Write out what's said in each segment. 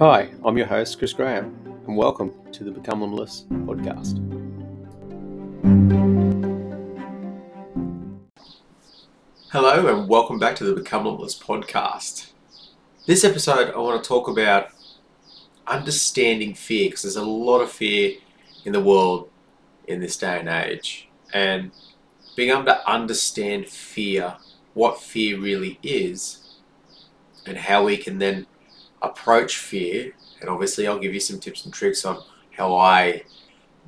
Hi, I'm your host, Chris Graham, and welcome to the Become Limitless podcast. Hello, and welcome back to the Become Limitless podcast. This episode, I want to talk about understanding fear because there's a lot of fear in the world in this day and age, and being able to understand fear, what fear really is, and how we can then approach fear, and obviously I'll give you some tips and tricks on how I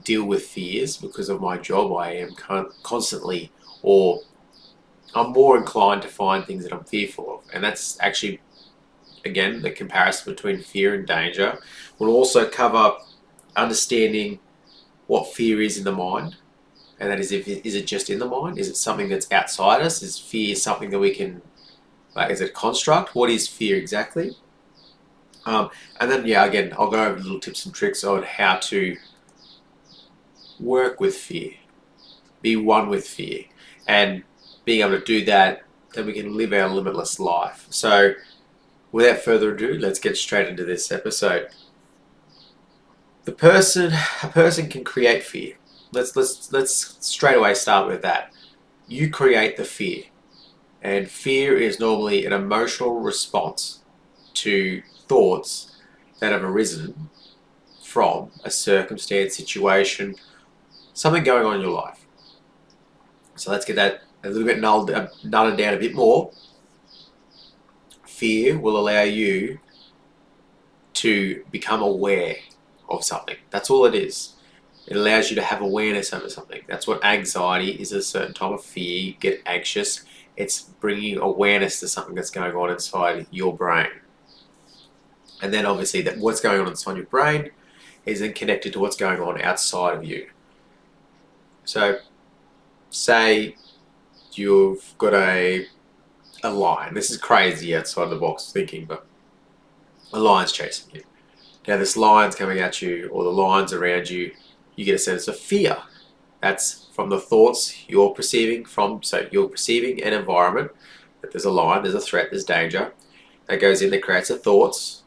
deal with fears because of my job. I am constantly, or I'm more inclined to find things that I'm fearful of, and that's actually, again, the comparison between fear and danger. We'll also cover understanding what fear is in the mind, and that is, if is it just in the mind? Is it something that's outside us? Is fear something that we can, like, is it construct? What is fear exactly? Um, and then, yeah, again, I'll go over little tips and tricks on how to work with fear, be one with fear, and being able to do that, then we can live our limitless life. So, without further ado, let's get straight into this episode. The person, a person can create fear. Let's let's let's straight away start with that. You create the fear, and fear is normally an emotional response to thoughts that have arisen from a circumstance, situation, something going on in your life. So let's get that a little bit nulled, uh, nulled down a bit more. Fear will allow you to become aware of something. That's all it is. It allows you to have awareness over something. That's what anxiety is a certain type of fear. You get anxious. It's bringing awareness to something that's going on inside your brain. And then obviously that what's going on inside your brain is then connected to what's going on outside of you. So say you've got a a lion. This is crazy outside the box thinking, but a lion's chasing you. Now this lion's coming at you or the lion's around you, you get a sense of fear. That's from the thoughts you're perceiving from so you're perceiving an environment that there's a lion, there's a threat, there's danger. That goes in, that creates the thoughts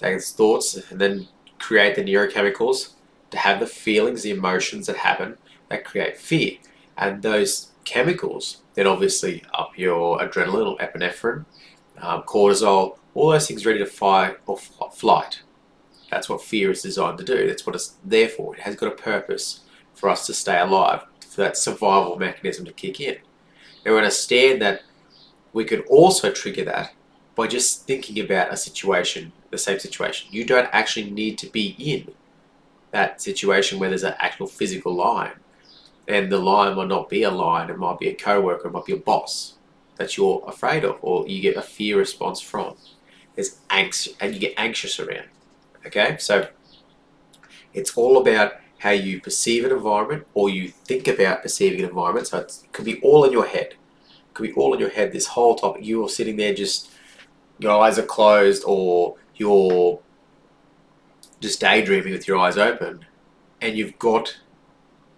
those thoughts and then create the neurochemicals to have the feelings, the emotions that happen that create fear. And those chemicals then obviously up your adrenaline or epinephrine, um, cortisol, all those things ready to fight or flight. That's what fear is designed to do. That's what it's there for. It has got a purpose for us to stay alive, for that survival mechanism to kick in. We understand that we could also trigger that by just thinking about a situation the same situation. You don't actually need to be in that situation where there's an actual physical line. And the line might not be a line, it might be a co-worker, it might be a boss that you're afraid of or you get a fear response from. There's angst and you get anxious around. Okay? So it's all about how you perceive an environment or you think about perceiving an environment. So it could be all in your head. It could be all in your head. This whole topic, you're sitting there just your eyes are closed or you're just daydreaming with your eyes open and you've got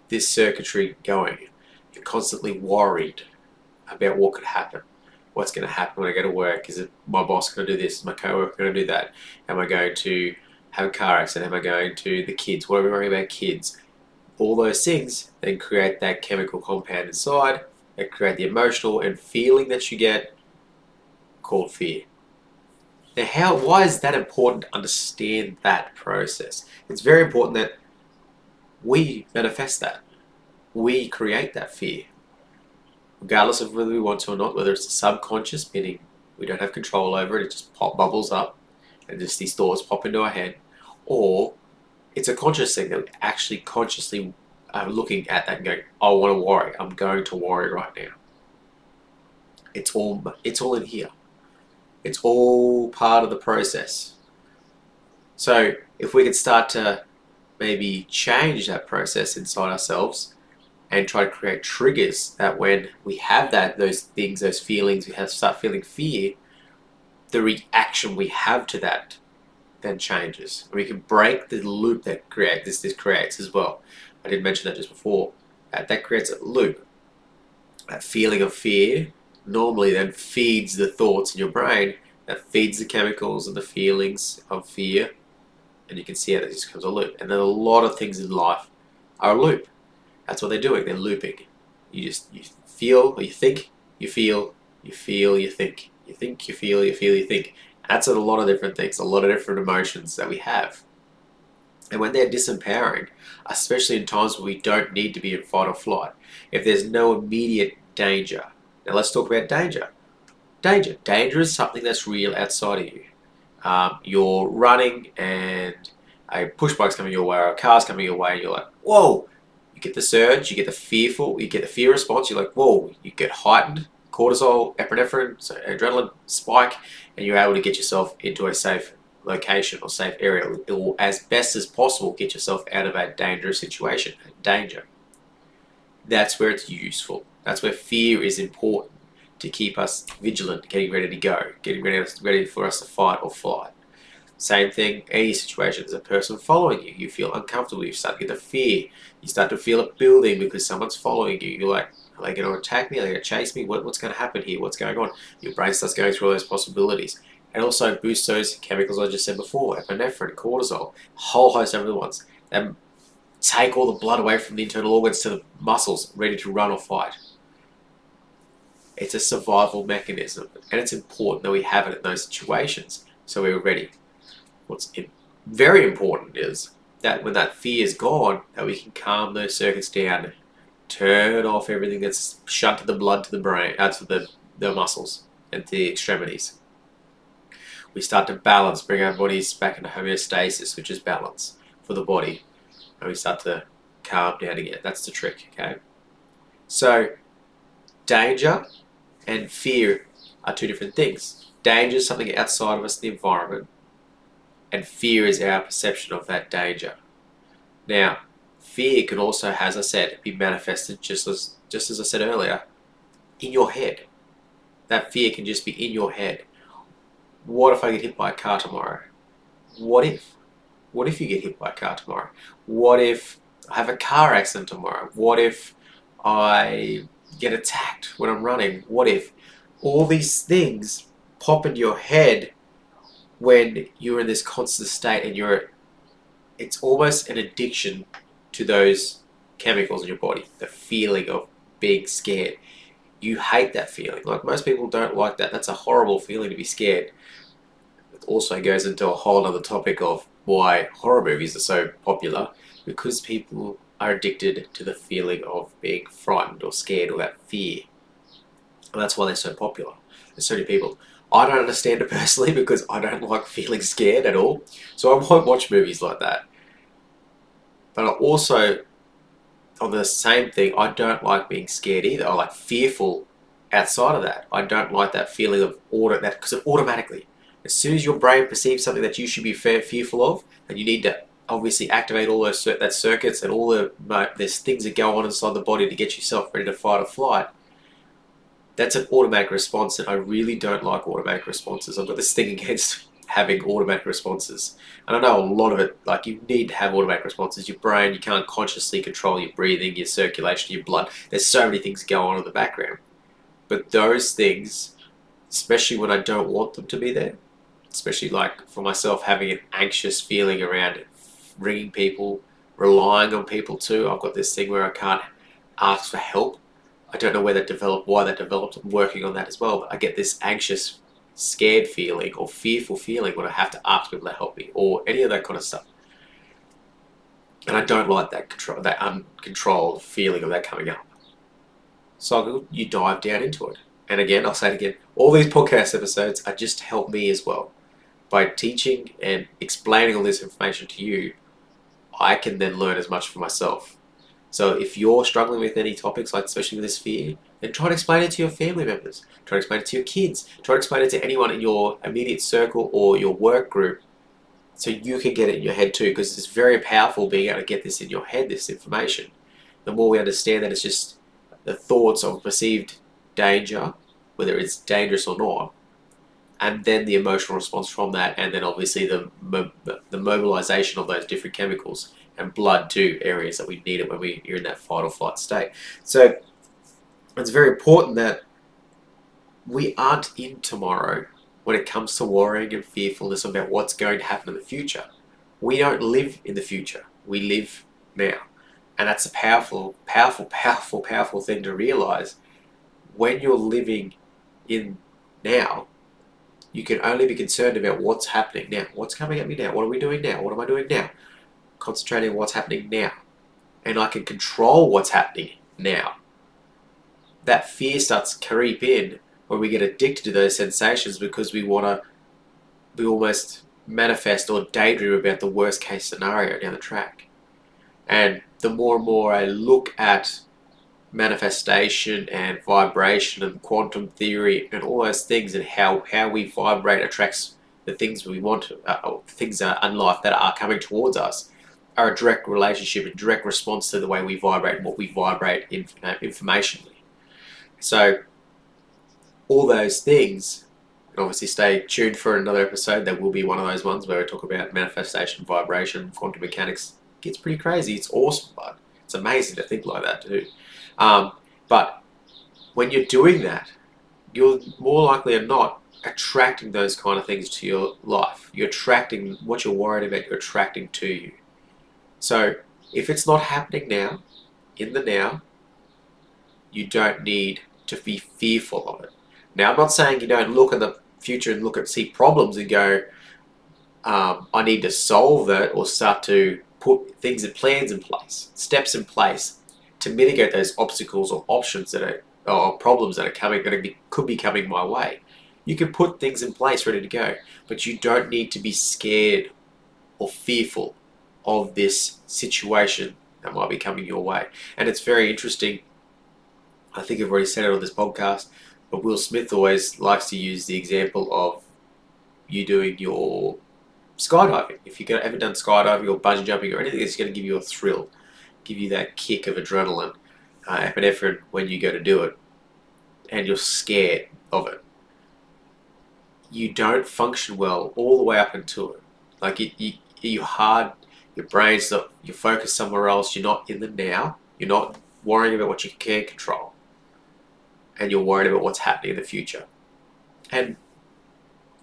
this circuitry going. You're constantly worried about what could happen. What's going to happen when I go to work? Is it my boss going to do this? Is my coworker going to do that? Am I going to have a car accident? Am I going to the kids? What are we worrying about kids? All those things then create that chemical compound inside that create the emotional and feeling that you get called fear. Now, how? Why is that important to understand that process? It's very important that we manifest that. We create that fear, regardless of whether we want to or not. Whether it's a subconscious, meaning we don't have control over it, it just pop bubbles up, and just these thoughts pop into our head, or it's a conscious thing that we actually consciously are looking at that and going, "I want to worry. I'm going to worry right now." It's all. It's all in here. It's all part of the process. So if we could start to maybe change that process inside ourselves and try to create triggers that when we have that those things, those feelings, we have start feeling fear, the reaction we have to that then changes. We can break the loop that create this this creates as well. I did mention that just before. That, that creates a loop. That feeling of fear normally then feeds the thoughts in your brain that feeds the chemicals and the feelings of fear and you can see how it just becomes a loop. And then a lot of things in life are a loop. That's what they're doing. They're looping. You just you feel or you think, you feel, you feel, you think, you think, you feel, you feel, you think. That's a lot of different things, a lot of different emotions that we have. And when they're disempowering, especially in times where we don't need to be in fight or flight, if there's no immediate danger. Now let's talk about danger. Danger. Danger is something that's real outside of you. Um, you're running and a push bike's coming your way or a car's coming your way and you're like, whoa, you get the surge, you get the fearful, you get the fear response, you're like, whoa, you get heightened, cortisol, epinephrine, so adrenaline spike, and you're able to get yourself into a safe location or safe area. It will, as best as possible, get yourself out of a dangerous situation, danger. That's where it's useful. That's where fear is important to keep us vigilant, getting ready to go, getting ready, ready for us to fight or flight. Same thing, any situation, there's a person following you, you feel uncomfortable, you start to get the fear, you start to feel it building because someone's following you, you're like, are they going to attack me, are they going to chase me, what, what's going to happen here, what's going on? Your brain starts going through all those possibilities. And also boosts those chemicals I just said before, epinephrine, cortisol, whole host of other ones. That take all the blood away from the internal organs to the muscles, ready to run or fight. It's a survival mechanism, and it's important that we have it in those situations so we're ready. What's very important is that when that fear is gone, that we can calm those circuits down, turn off everything that's shunted the blood to the brain, out uh, to the, the muscles and the extremities. We start to balance, bring our bodies back into homeostasis, which is balance for the body, and we start to calm down again. That's the trick, okay? So, danger and fear are two different things. Danger is something outside of us, the environment, and fear is our perception of that danger. Now, fear can also, as I said, be manifested just as just as I said earlier, in your head. That fear can just be in your head. What if I get hit by a car tomorrow? What if? What if you get hit by a car tomorrow? What if I have a car accident tomorrow? What if I get attacked when I'm running? What if? All these things pop into your head when you're in this constant state and you're it's almost an addiction to those chemicals in your body the feeling of being scared you hate that feeling like most people don't like that that's a horrible feeling to be scared it also goes into a whole other topic of why horror movies are so popular because people are addicted to the feeling of being frightened or scared or that fear. And that's why they're so popular. There's so many people. I don't understand it personally because I don't like feeling scared at all. So I won't watch movies like that. But I also, on the same thing, I don't like being scared either. I like fearful outside of that. I don't like that feeling of order that because it automatically, as soon as your brain perceives something that you should be fearful of, and you need to obviously activate all those that circuits and all the there's things that go on inside the body to get yourself ready to fight or flight. That's an automatic response, and I really don't like automatic responses. I've got this thing against having automatic responses, and I know a lot of it. Like you need to have automatic responses. Your brain, you can't consciously control your breathing, your circulation, your blood. There's so many things going on in the background, but those things, especially when I don't want them to be there, especially like for myself having an anxious feeling around it ringing people, relying on people too. I've got this thing where I can't ask for help. I don't know where that developed, why that developed. I'm working on that as well. But I get this anxious, scared feeling or fearful feeling when I have to ask people to help me or any of that kind of stuff. And I don't like that control, that uncontrolled feeling of that coming up. So you dive down into it. And again, I'll say it again, all these podcast episodes are just to help me as well. By teaching and explaining all this information to you, I can then learn as much for myself. So if you're struggling with any topics, like especially with this fear, then try to explain it to your family members. Try to explain it to your kids. Try to explain it to anyone in your immediate circle or your work group so you can get it in your head too because it's very powerful being able to get this in your head, this information. The more we understand that it's just the thoughts of perceived danger, whether it's dangerous or not, and then the emotional response from that, and then obviously the the mobilization of those different chemicals and blood to areas that we need it when we are in that fight or flight state. So it's very important that we aren't in tomorrow when it comes to worrying and fearfulness about what's going to happen in the future. We don't live in the future. We live now. And that's a powerful, powerful, powerful, powerful thing to realize. When you're living in now, you can only be concerned about what's happening now. What's coming at me now? What are we doing now? What am I doing now? Concentrating on what's happening now. And I can control what's happening now. That fear starts to creep in when we get addicted to those sensations because we want to, we almost manifest or daydream about the worst case scenario down the track. And the more and more I look at manifestation and vibration and quantum theory and all those things and how, how we vibrate attracts the things we want, uh, things in life that are coming towards us are a direct relationship, a direct response to the way we vibrate and what we vibrate in, uh, informationally. So all those things, and obviously stay tuned for another episode. There will be one of those ones where we talk about manifestation, vibration, quantum mechanics. It gets pretty crazy. It's awesome, but it's amazing to think like that too. Um, but when you're doing that, you're more likely than not attracting those kind of things to your life. You're attracting what you're worried about, you're attracting to you. So if it's not happening now, in the now, you don't need to be fearful of it. Now, I'm not saying you don't look at the future and look at see problems and go, um, I need to solve it or start to put things and plans in place, steps in place to mitigate those obstacles or options that are or problems that are coming that be, could be coming my way. You can put things in place ready to go, but you don't need to be scared or fearful of this situation that might be coming your way. And it's very interesting. I think I've already said it on this podcast, but Will Smith always likes to use the example of you doing your skydiving. If you've ever done skydiving or bungee jumping or anything, it's going to give you a thrill give you that kick of adrenaline, uh, epinephrine when you go to do it, and you're scared of it. You don't function well all the way up until it. Like it, you, you hard, your brain's not, you're focused somewhere else. You're not in the now. You're not worrying about what you can control, and you're worried about what's happening in the future. And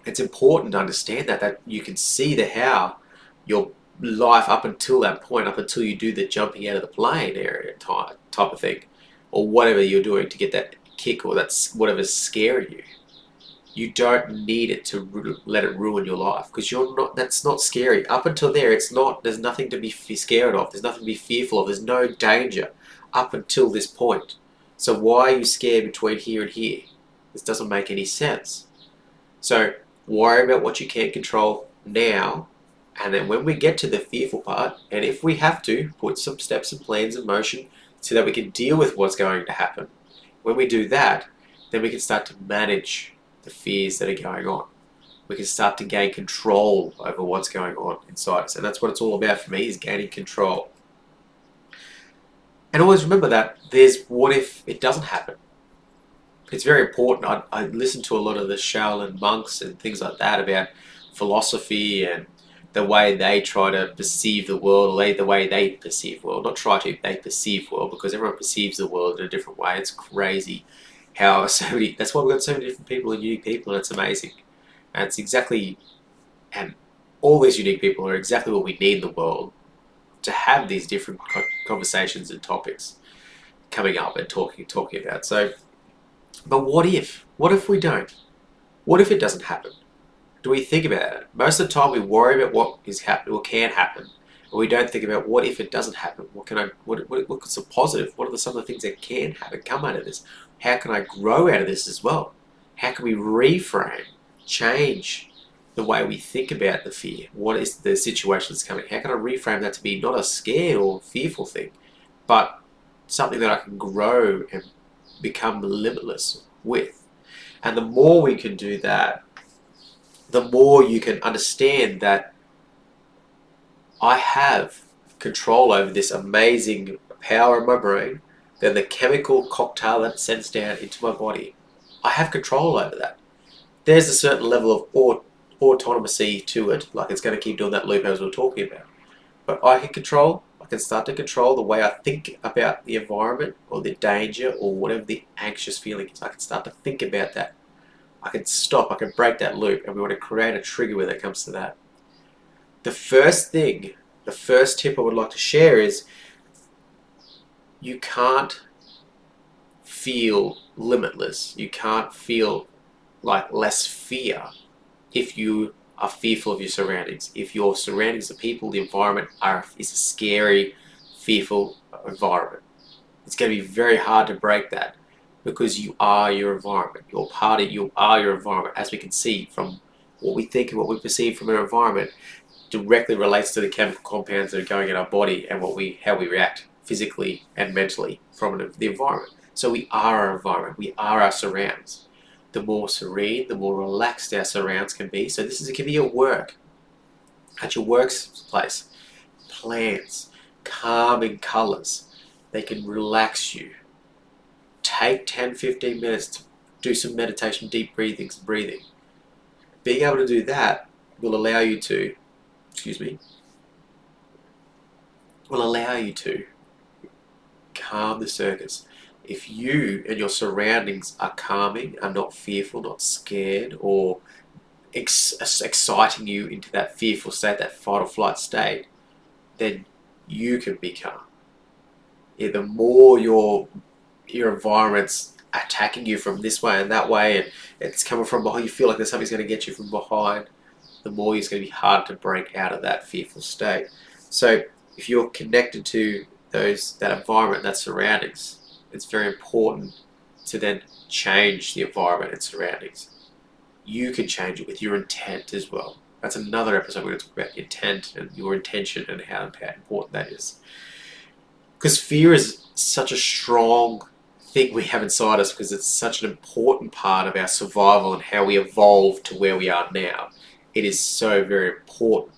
it's important to understand that that you can see the how your life up until that point, up until you do the jumping out of the plane area type, type of thing, or whatever you're doing to get that kick or that's whatever's scaring you. You don't need it to let it ruin your life because you're not. That's not scary. Up until there, it's not. There's nothing to be scared of. There's nothing to be fearful of. There's no danger up until this point. So why are you scared between here and here? This doesn't make any sense. So worry about what you can't control now and then when we get to the fearful part, and if we have to, put some steps and plans in motion so that we can deal with what's going to happen. When we do that, then we can start to manage the fears that are going on. We can start to gain control over what's going on inside us. And that's what it's all about for me, is gaining control. And always remember that there's what if it doesn't happen. It's very important. I, I listen to a lot of the Shaolin monks and things like that about philosophy and the way they try to perceive the world, or the way they perceive world. Not try to, they perceive world because everyone perceives the world in a different way. It's crazy how so many, that's why we've got so many different people and unique people and it's amazing. And it's exactly, and all these unique people are exactly what we need in the world to have these different conversations and topics coming up and talking talking about. So, but what if? What if we don't? What if it doesn't happen? do we think about it? Most of the time, we worry about what is happening or can happen, but we don't think about what if it doesn't happen. What can I? What, what what's the positive? What are the, some of the things that can happen, come out of this? How can I grow out of this as well? How can we reframe, change the way we think about the fear? What is the situation that's coming? How can I reframe that to be not a scared or fearful thing, but something that I can grow and become limitless with? And the more we can do that, the more you can understand that I have control over this amazing power in my brain, then the chemical cocktail that sends down into my body. I have control over that. There's a certain level of aut- autonomy to it, like it's going to keep doing that loop as we are talking about. But I can control, can start to control the way I think about the environment or the danger or whatever the anxious feeling is. I can start to think about that I can stop, I can break that loop, and we want to create a trigger when it comes to that. the first thing, the first tip I would like to share is you can't feel limitless. You can't feel like less fear if you are fearful of your surroundings. If your surroundings, the people, the environment are is a scary, fearful environment. It's going to be very hard to break that because you are your environment. You're part of you are your environment, as we can see from what we think and what we perceive from our environment directly relates to the chemical compounds that are going in our body and what we how we react physically and mentally from the environment. So we are our environment. We are our surrounds the more serene, the more relaxed our surrounds can be. So this is it can be at work, at your workplace, plants, calming colors. They can relax you. Take 10, 15 minutes to do some meditation, deep breathing, breathing. Being able to do that will allow you to, excuse me, will allow you to calm the circuits if you and your surroundings are calming, are not fearful, not scared, or ex- exciting you into that fearful state, that fight or flight state, then you can be calm. Yeah, the more your your environment's attacking you from this way and that way, and it's coming from behind, you feel like there's something's going to get you from behind, the more it's going to be hard to break out of that fearful state. So if you're connected to those that environment, that surroundings, it's very important to then change the environment and surroundings. You can change it with your intent as well. That's another episode we're going to talk about intent and your intention and how important that is. Because fear is such a strong thing we have inside us because it's such an important part of our survival and how we evolved to where we are now. It is so very important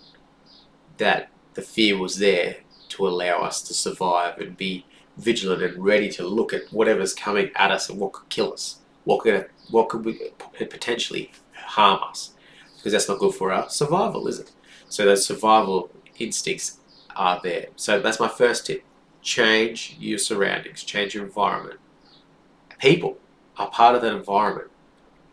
that the fear was there to allow us to survive and be vigilant and ready to look at whatever's coming at us and what could kill us, what could what could we potentially harm us, because that's not good for our survival, is it? So those survival instincts are there. So that's my first tip: change your surroundings, change your environment. People are part of that environment.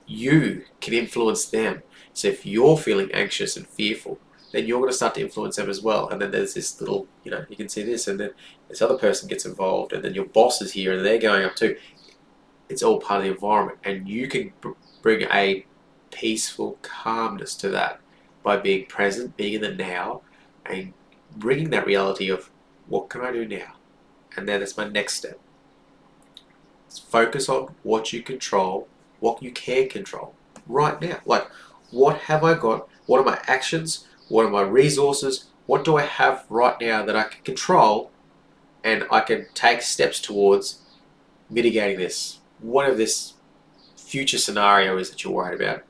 You can influence them. So if you're feeling anxious and fearful, then you're going to start to influence them as well. And then there's this little, you know, you can see this, and then this other person gets involved, and then your boss is here, and they're going up too. It's all part of the environment, and you can bring a peaceful calmness to that by being present, being in the now, and bringing that reality of what can I do now, and then that's my next step. focus on what you control, what you can control right now. Like, what have I got? What are my actions? What are my resources? What do I have right now that I can control and I can take steps towards mitigating this? Whatever this future scenario is that you're worried about,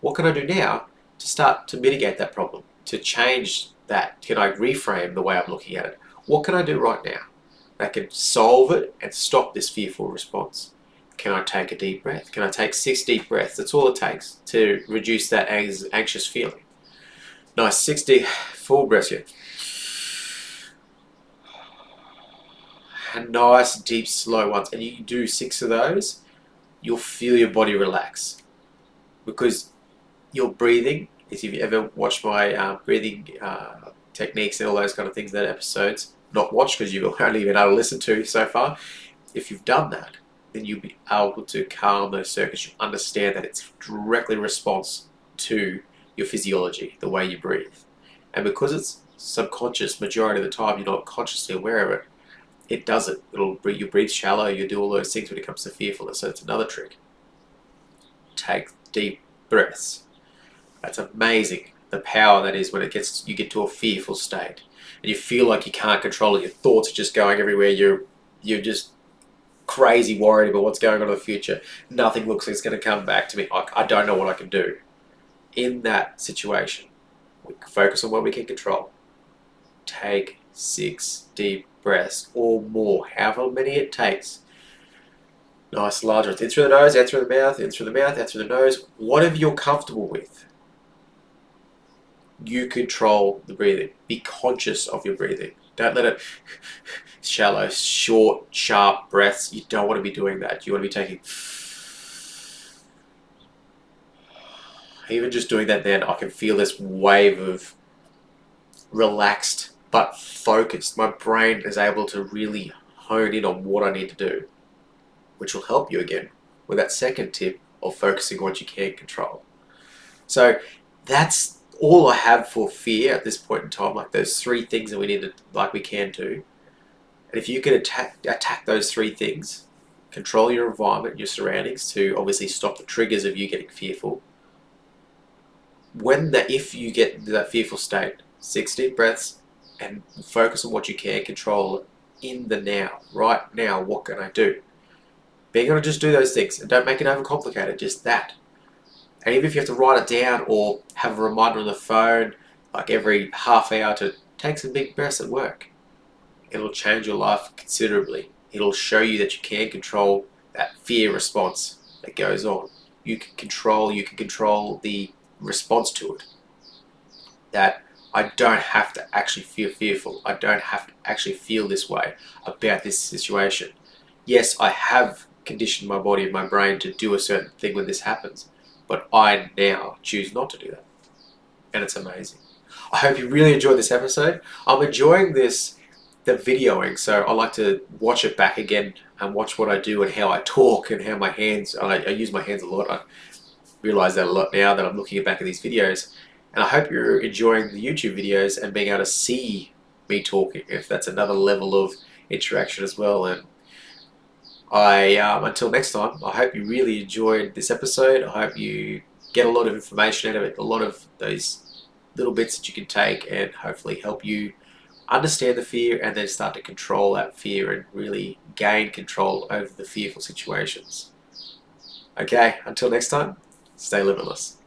what can I do now to start to mitigate that problem, to change that? Can I reframe the way I'm looking at it? What can I do right now that can solve it and stop this fearful response? Can I take a deep breath? Can I take six deep breaths? That's all it takes to reduce that anxious feeling. Nice, 60 full breaths here. Nice, deep, slow ones. And you do six of those, you'll feel your body relax. Because you're breathing, if you've ever watched my uh, breathing uh, techniques and all those kind of things, that episodes, not watched because you've only been able to listen to so far, if you've done that, then you'll be able to calm those circuits. You understand that it's directly response to your physiology, the way you breathe. And because it's subconscious, majority of the time you're not consciously aware of it, it does it. It'll you breathe shallow, you do all those things when it comes to fearfulness. So it's another trick. Take deep breaths. That's amazing. The power that is when it gets you get to a fearful state and you feel like you can't control it. Your thoughts are just going everywhere. You're you're just crazy worried about what's going on in the future. Nothing looks like it's going to come back to me. I, I don't know what I can do in that situation, we focus on what we can control. Take six deep breaths or more, however many it takes. Nice large breath in through the nose, out through the mouth, in through the mouth, out through the nose. Whatever you're comfortable with, you control the breathing. Be conscious of your breathing. Don't let it shallow, short, sharp breaths. You don't want to be doing that. You want to be taking even just doing that then, I can feel this wave of relaxed but focused. My brain is able to really hone in on what I need to do, which will help you again with that second tip of focusing on what you can control. So that's all I have for fear at this point in time, like those three things that we need to, like we can do. And if you can attack, attack those three things, control your environment, your surroundings to obviously stop the triggers of you getting fearful. When that, if you get into that fearful state, six deep breaths and focus on what you can control in the now, right now. What can I do? Being able to just do those things and don't make it overcomplicated, just that. And even if you have to write it down or have a reminder on the phone, like every half hour to take some big breaths at work, it'll change your life considerably. It'll show you that you can control that fear response that goes on. You can control, you can control the response to it. That I don't have to actually feel fearful. I don't have to actually feel this way about this situation. Yes, I have conditioned my body and my brain to do a certain thing when this happens, but I now choose not to do that. And it's amazing. I hope you really enjoyed this episode. I'm enjoying this, the videoing, so I like to watch it back again and watch what I do and how I talk and how my hands, I, I use my hands a lot. I realize that a lot now that I'm looking back at these videos. And I hope you're enjoying the YouTube videos and being able to see me talking, if that's another level of interaction as well. And I um, until next time, I hope you really enjoyed this episode. I hope you get a lot of information out of it, a lot of those little bits that you can take and hopefully help you understand the fear and then start to control that fear and really gain control over the fearful situations. Okay, until next time, stay limitless.